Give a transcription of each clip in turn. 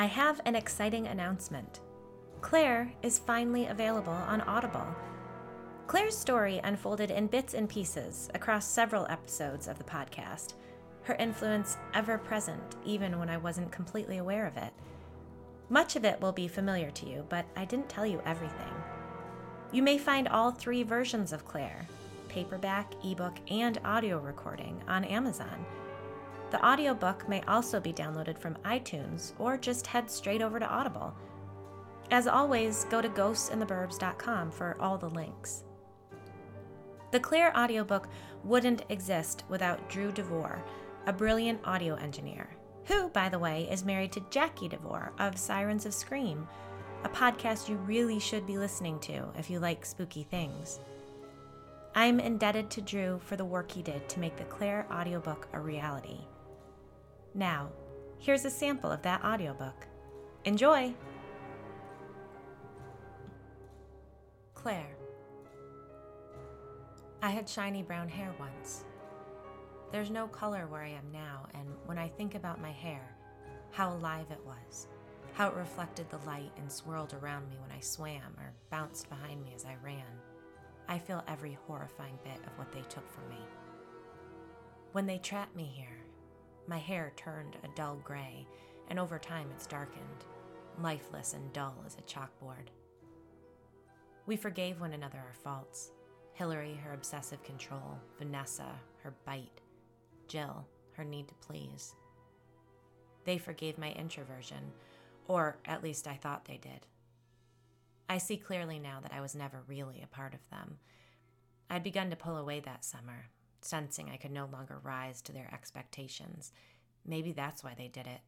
I have an exciting announcement. Claire is finally available on Audible. Claire's story unfolded in bits and pieces across several episodes of the podcast, her influence ever present even when I wasn't completely aware of it. Much of it will be familiar to you, but I didn't tell you everything. You may find all three versions of Claire paperback, ebook, and audio recording on Amazon. The audiobook may also be downloaded from iTunes or just head straight over to Audible. As always, go to ghostsintheburbs.com for all the links. The Claire audiobook wouldn't exist without Drew DeVore, a brilliant audio engineer, who, by the way, is married to Jackie DeVore of Sirens of Scream, a podcast you really should be listening to if you like spooky things. I'm indebted to Drew for the work he did to make the Claire audiobook a reality. Now, here's a sample of that audiobook. Enjoy! Claire. I had shiny brown hair once. There's no color where I am now, and when I think about my hair, how alive it was, how it reflected the light and swirled around me when I swam or bounced behind me as I ran, I feel every horrifying bit of what they took from me. When they trapped me here, my hair turned a dull gray, and over time it's darkened, lifeless and dull as a chalkboard. We forgave one another our faults. Hillary, her obsessive control, Vanessa, her bite, Jill, her need to please. They forgave my introversion, or at least I thought they did. I see clearly now that I was never really a part of them. I'd begun to pull away that summer, sensing I could no longer rise to their expectations. Maybe that's why they did it,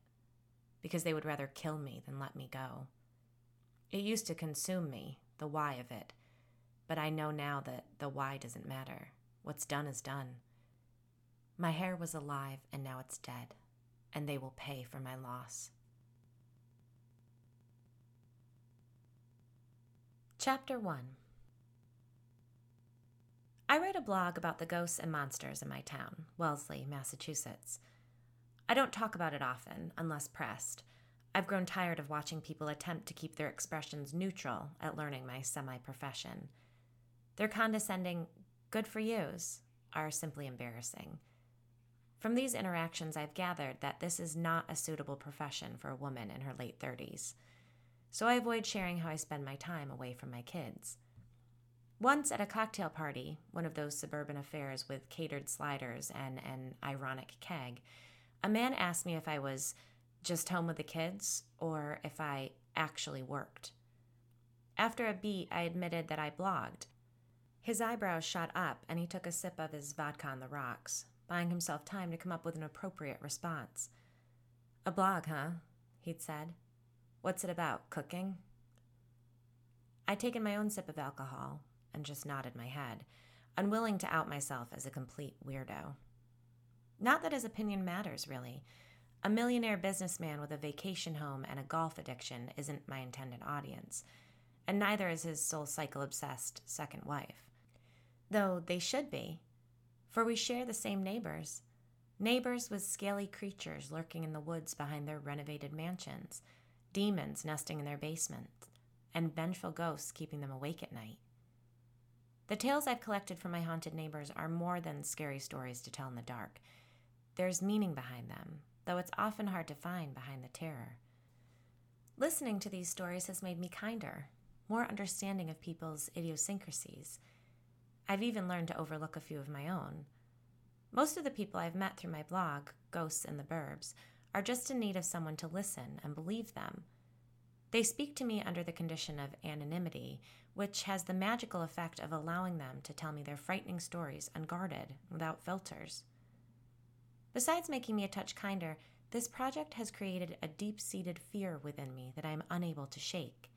because they would rather kill me than let me go. It used to consume me, the why of it, but I know now that the why doesn't matter. What's done is done. My hair was alive and now it's dead, and they will pay for my loss. Chapter 1 I write a blog about the ghosts and monsters in my town, Wellesley, Massachusetts. I don't talk about it often, unless pressed. I've grown tired of watching people attempt to keep their expressions neutral at learning my semi profession. Their condescending, good for yous, are simply embarrassing. From these interactions, I've gathered that this is not a suitable profession for a woman in her late 30s. So I avoid sharing how I spend my time away from my kids. Once at a cocktail party, one of those suburban affairs with catered sliders and an ironic keg, a man asked me if I was just home with the kids or if I actually worked. After a beat, I admitted that I blogged. His eyebrows shot up and he took a sip of his vodka on the rocks, buying himself time to come up with an appropriate response. A blog, huh? He'd said. What's it about? Cooking? I'd taken my own sip of alcohol and just nodded my head, unwilling to out myself as a complete weirdo. Not that his opinion matters, really. A millionaire businessman with a vacation home and a golf addiction isn't my intended audience, and neither is his soul cycle obsessed second wife. Though they should be, for we share the same neighbors. Neighbors with scaly creatures lurking in the woods behind their renovated mansions, demons nesting in their basements, and vengeful ghosts keeping them awake at night. The tales I've collected from my haunted neighbors are more than scary stories to tell in the dark. There's meaning behind them, though it's often hard to find behind the terror. Listening to these stories has made me kinder, more understanding of people's idiosyncrasies. I've even learned to overlook a few of my own. Most of the people I've met through my blog, Ghosts in the Burbs, are just in need of someone to listen and believe them. They speak to me under the condition of anonymity, which has the magical effect of allowing them to tell me their frightening stories unguarded, without filters. Besides making me a touch kinder, this project has created a deep seated fear within me that I am unable to shake.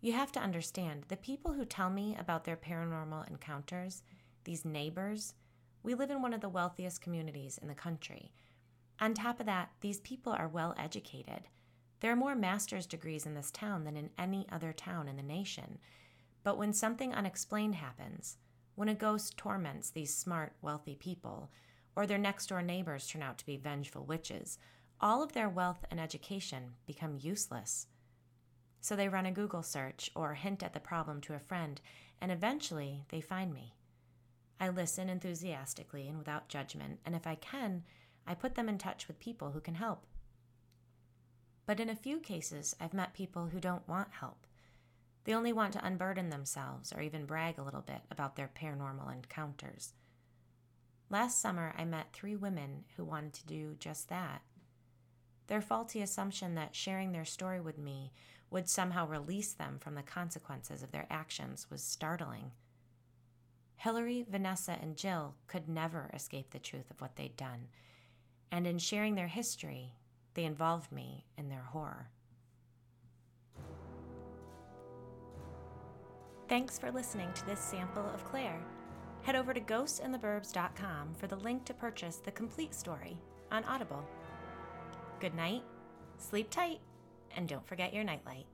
You have to understand the people who tell me about their paranormal encounters, these neighbors, we live in one of the wealthiest communities in the country. On top of that, these people are well educated. There are more master's degrees in this town than in any other town in the nation. But when something unexplained happens, when a ghost torments these smart, wealthy people, or their next door neighbors turn out to be vengeful witches, all of their wealth and education become useless. So they run a Google search or hint at the problem to a friend, and eventually they find me. I listen enthusiastically and without judgment, and if I can, I put them in touch with people who can help. But in a few cases, I've met people who don't want help. They only want to unburden themselves or even brag a little bit about their paranormal encounters. Last summer, I met three women who wanted to do just that. Their faulty assumption that sharing their story with me would somehow release them from the consequences of their actions was startling. Hillary, Vanessa, and Jill could never escape the truth of what they'd done, and in sharing their history, they involved me in their horror. Thanks for listening to this sample of Claire. Head over to ghostsintheburbs.com for the link to purchase the complete story on Audible. Good night, sleep tight, and don't forget your nightlight.